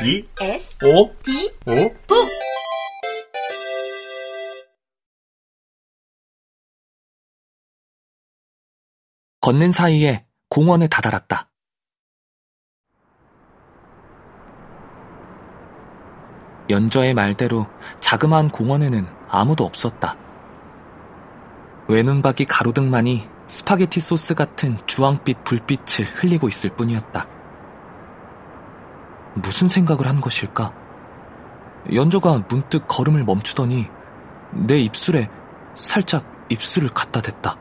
B S O D O 북 걷는 사이에 공원에 다다랐다. 연저의 말대로 자그마한 공원에는 아무도 없었다. 외눈박이 가로등만이 스파게티 소스 같은 주황빛 불빛을 흘리고 있을 뿐이었다. 무슨 생각을 한 것일까? 연저가 문득 걸음을 멈추더니 내 입술에 살짝 입술을 갖다 댔다.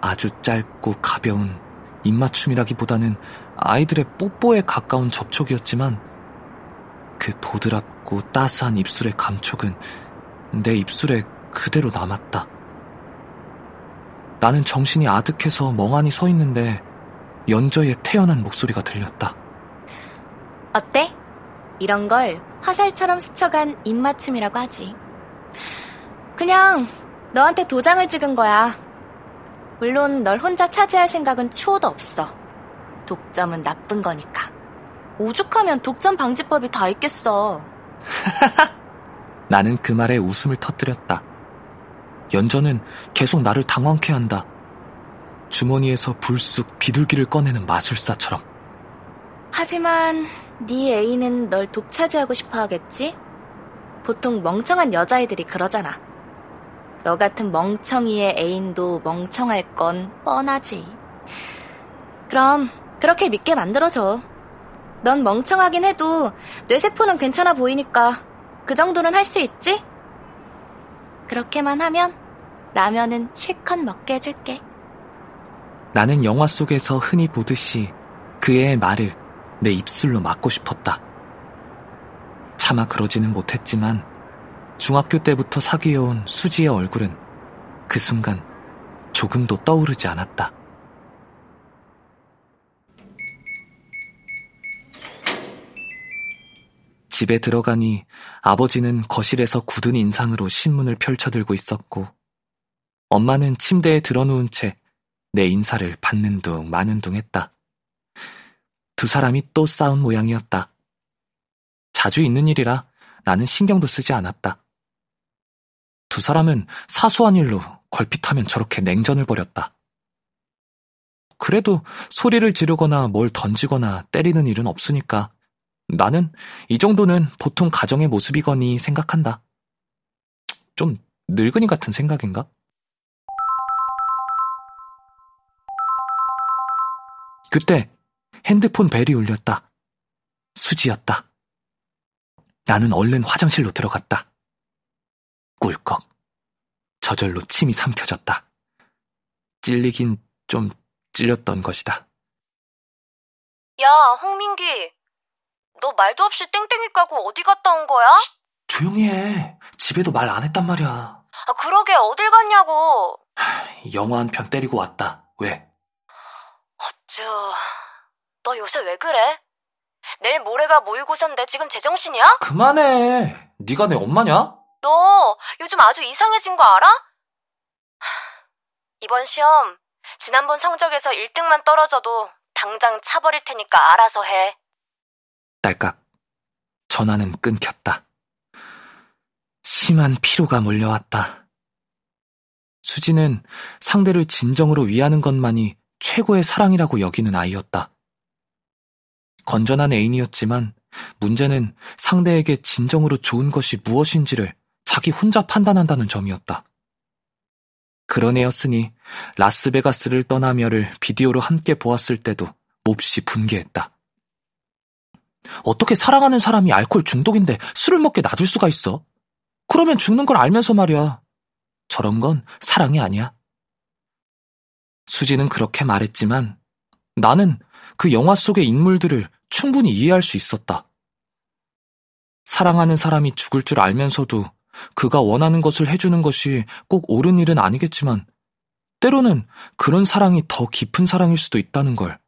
아주 짧고 가벼운 입맞춤이라기보다는 아이들의 뽀뽀에 가까운 접촉이었지만 그 보드랍고 따스한 입술의 감촉은 내 입술에 그대로 남았다. 나는 정신이 아득해서 멍하니 서 있는데 연저의 태연한 목소리가 들렸다. 어때? 이런 걸 화살처럼 스쳐간 입맞춤이라고 하지. 그냥 너한테 도장을 찍은 거야. 물론 널 혼자 차지할 생각은 추호도 없어. 독점은 나쁜 거니까. 오죽하면 독점 방지법이 다 있겠어. 나는 그 말에 웃음을 터뜨렸다. 연저는 계속 나를 당황케 한다. 주머니에서 불쑥 비둘기를 꺼내는 마술사처럼. 하지만 네 애인은 널 독차지하고 싶어 하겠지? 보통 멍청한 여자애들이 그러잖아. 너 같은 멍청이의 애인도 멍청할 건 뻔하지. 그럼 그렇게 믿게 만들어줘. 넌 멍청하긴 해도 뇌세포는 괜찮아 보이니까 그 정도는 할 수 있지? 그렇게만 하면 라면은 실컷 먹게 해줄게. 나는 영화 속에서 흔히 보듯이 그 애의 말을 내 입술로 막고 싶었다. 차마 그러지는 못했지만 중학교 때부터 사귀어온 수지의 얼굴은 그 순간 조금도 떠오르지 않았다. 집에 들어가니 아버지는 거실에서 굳은 인상으로 신문을 펼쳐들고 있었고 엄마는 침대에 드러누운 채 내 인사를 받는 둥 마는 둥 했다. 두 사람이 또 싸운 모양이었다. 자주 있는 일이라 나는 신경도 쓰지 않았다. 두 사람은 사소한 일로 걸핏하면 저렇게 냉전을 벌였다. 그래도 소리를 지르거나 뭘 던지거나 때리는 일은 없으니까 나는 이 정도는 보통 가정의 모습이거니 생각한다. 좀 늙은이 같은 생각인가? 그때 핸드폰 벨이 울렸다. 수지였다. 나는 얼른 화장실로 들어갔다. 꿀꺽. 저절로 침이 삼켜졌다. 찔리긴 좀 찔렸던 것이다. 야, 홍민기. 너 말도 없이 땡땡이 까고 어디 갔다 온 거야? 조용히 해. 집에도 말 안 했단 말이야. 아, 그러게 어딜 갔냐고. 영화 한 편 때리고 왔다. 왜? 어쭈, 너 요새 왜 그래? 내일 모레가 모의고사인데 지금 제정신이야? 그만해. 네가 내 엄마냐? 너 요즘 아주 이상해진 거 알아? 하, 이번 시험 지난번 성적에서 1등만 떨어져도 당장 차버릴 테니까 알아서 해. 딸깍. 전화는 끊겼다. 심한 피로가 몰려왔다. 수지는 상대를 진정으로 위하는 것만이 최고의 사랑이라고 여기는 아이였다. 건전한 애인이었지만 문제는 상대에게 진정으로 좋은 것이 무엇인지를 자기 혼자 판단한다는 점이었다. 그런 애였으니 라스베가스를 떠나며를 비디오로 함께 보았을 때도 몹시 분개했다. 어떻게 사랑하는 사람이 알코올 중독인데 술을 먹게 놔둘 수가 있어? 그러면 죽는 걸 알면서 말이야. 저런 건 사랑이 아니야. 수지는 그렇게 말했지만 나는 그 영화 속의 인물들을 충분히 이해할 수 있었다. 사랑하는 사람이 죽을 줄 알면서도 그가 원하는 것을 해주는 것이 꼭 옳은 일은 아니겠지만 때로는 그런 사랑이 더 깊은 사랑일 수도 있다는 걸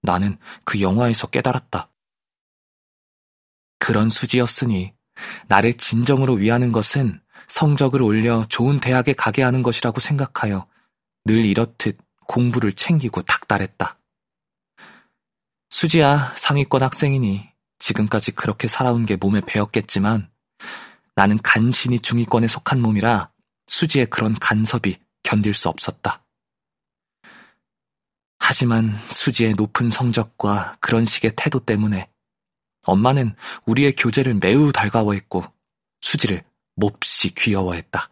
나는 그 영화에서 깨달았다. 그런 수지였으니 나를 진정으로 위하는 것은 성적을 올려 좋은 대학에 가게 하는 것이라고 생각하여 늘 이렇듯 공부를 챙기고 닥달했다. 수지야 상위권 학생이니 지금까지 그렇게 살아온 게 몸에 배었겠지만 나는 간신히 중위권에 속한 몸이라 수지의 그런 간섭이 견딜 수 없었다. 하지만 수지의 높은 성적과 그런 식의 태도 때문에 엄마는 우리의 교제를 매우 달가워했고 수지를 몹시 귀여워했다.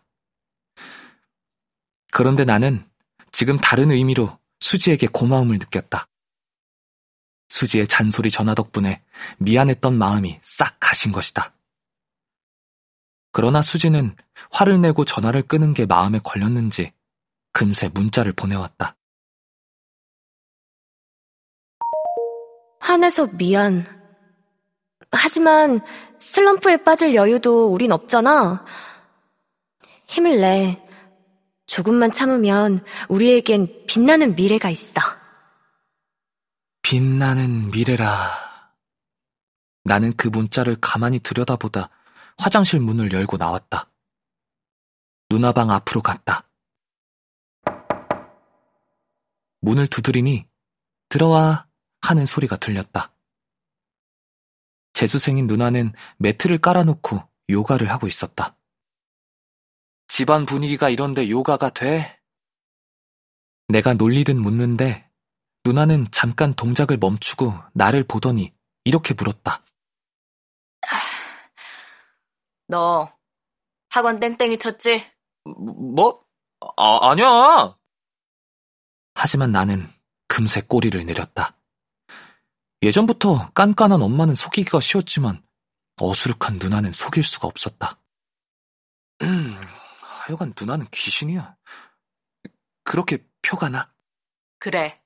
그런데 나는 지금 다른 의미로 수지에게 고마움을 느꼈다. 수지의 잔소리 전화 덕분에 미안했던 마음이 싹 가신 것이다. 그러나 수지는 화를 내고 전화를 끄는 게 마음에 걸렸는지 금세 문자를 보내왔다. 화내서 미안. 하지만 슬럼프에 빠질 여유도 우린 없잖아. 힘을 내. 조금만 참으면 우리에겐 빛나는 미래가 있어. 빛나는 미래라. 나는 그 문자를 가만히 들여다보다 화장실 문을 열고 나왔다. 누나방 앞으로 갔다. 문을 두드리니 들어와 하는 소리가 들렸다. 재수생인 누나는 매트를 깔아놓고 요가를 하고 있었다. 집안 분위기가 이런데 요가가 돼? 내가 놀리듯 묻는데 누나는 잠깐 동작을 멈추고 나를 보더니 이렇게 물었다. 너 학원 땡땡이 쳤지? 뭐? 아, 아니야. 하지만 나는 금세 꼬리를 내렸다. 예전부터 깐깐한 엄마는 속이기가 쉬웠지만 어수룩한 누나는 속일 수가 없었다. 음, 하여간 누나는 귀신이야. 그렇게 표가 나. 그래.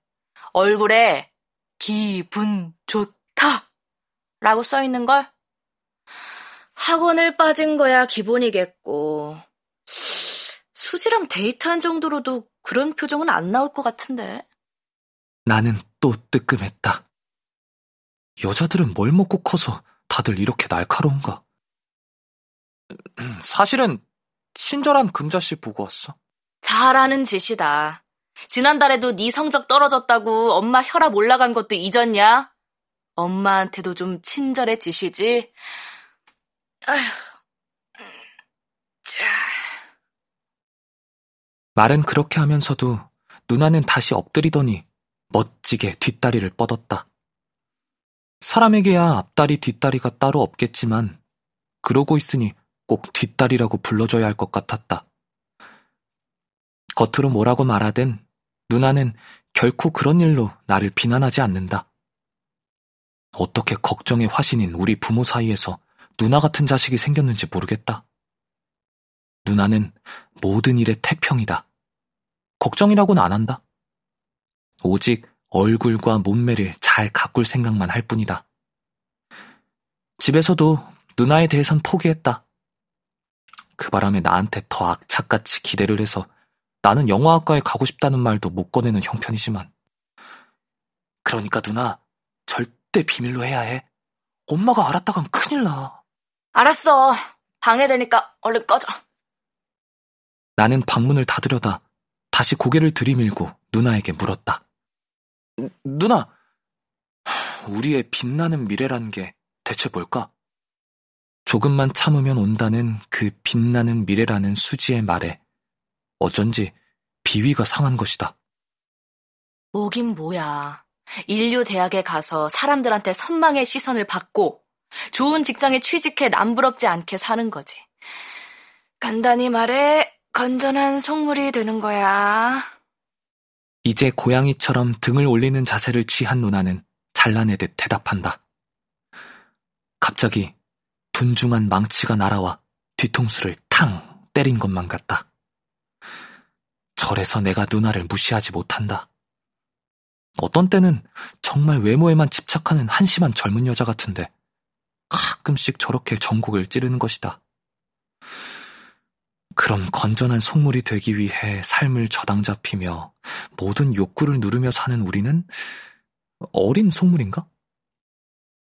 얼굴에 기분 좋다 라고 써 있는 걸 학원을 빠진 거야 기본이겠고 수지랑 데이트한 정도로도 그런 표정은 안 나올 것 같은데. 나는 또 뜨끔했다. 여자들은 뭘 먹고 커서 다들 이렇게 날카로운가? 사실은 친절한 금자씨 보고 왔어. 잘하는 짓이다. 지난달에도 네 성적 떨어졌다고 엄마 혈압 올라간 것도 잊었냐? 엄마한테도 좀 친절해지시지? 말은 그렇게 하면서도 누나는 다시 엎드리더니 멋지게 뒷다리를 뻗었다. 사람에게야 앞다리 뒷다리가 따로 없겠지만 그러고 있으니 꼭 뒷다리라고 불러줘야 할 것 같았다. 겉으로 뭐라고 말하든 누나는 결코 그런 일로 나를 비난하지 않는다. 어떻게 걱정의 화신인 우리 부모 사이에서 누나 같은 자식이 생겼는지 모르겠다. 누나는 모든 일의 태평이다. 걱정이라고는 안 한다. 오직 얼굴과 몸매를 잘 가꿀 생각만 할 뿐이다. 집에서도 누나에 대해선 포기했다. 그 바람에 나한테 더 악착같이 기대를 해서 나는 영화학과에 가고 싶다는 말도 못 꺼내는 형편이지만. 그러니까 누나, 절대 비밀로 해야 해. 엄마가 알았다간 큰일 나. 알았어. 방해되니까 얼른 꺼져. 나는 방문을 닫으려다 다시 고개를 들이밀고 누나에게 물었다. 누나, 우리의 빛나는 미래란 게 대체 뭘까? 조금만 참으면 온다는 그 빛나는 미래라는 수지의 말에 어쩐지 비위가 상한 것이다. 뭐긴 뭐야. 인류 대학에 가서 사람들한테 선망의 시선을 받고 좋은 직장에 취직해 남부럽지 않게 사는 거지. 간단히 말해 건전한 속물이 되는 거야. 이제 고양이처럼 등을 올리는 자세를 취한 누나는 잘라내듯 대답한다. 갑자기 둔중한 망치가 날아와 뒤통수를 탕 때린 것만 같다. 절에서 내가 누나를 무시하지 못한다. 어떤 때는 정말 외모에만 집착하는 한심한 젊은 여자 같은데 가끔씩 저렇게 전곡을 찌르는 것이다. 그럼 건전한 속물이 되기 위해 삶을 저당 잡히며 모든 욕구를 누르며 사는 우리는 어린 속물인가?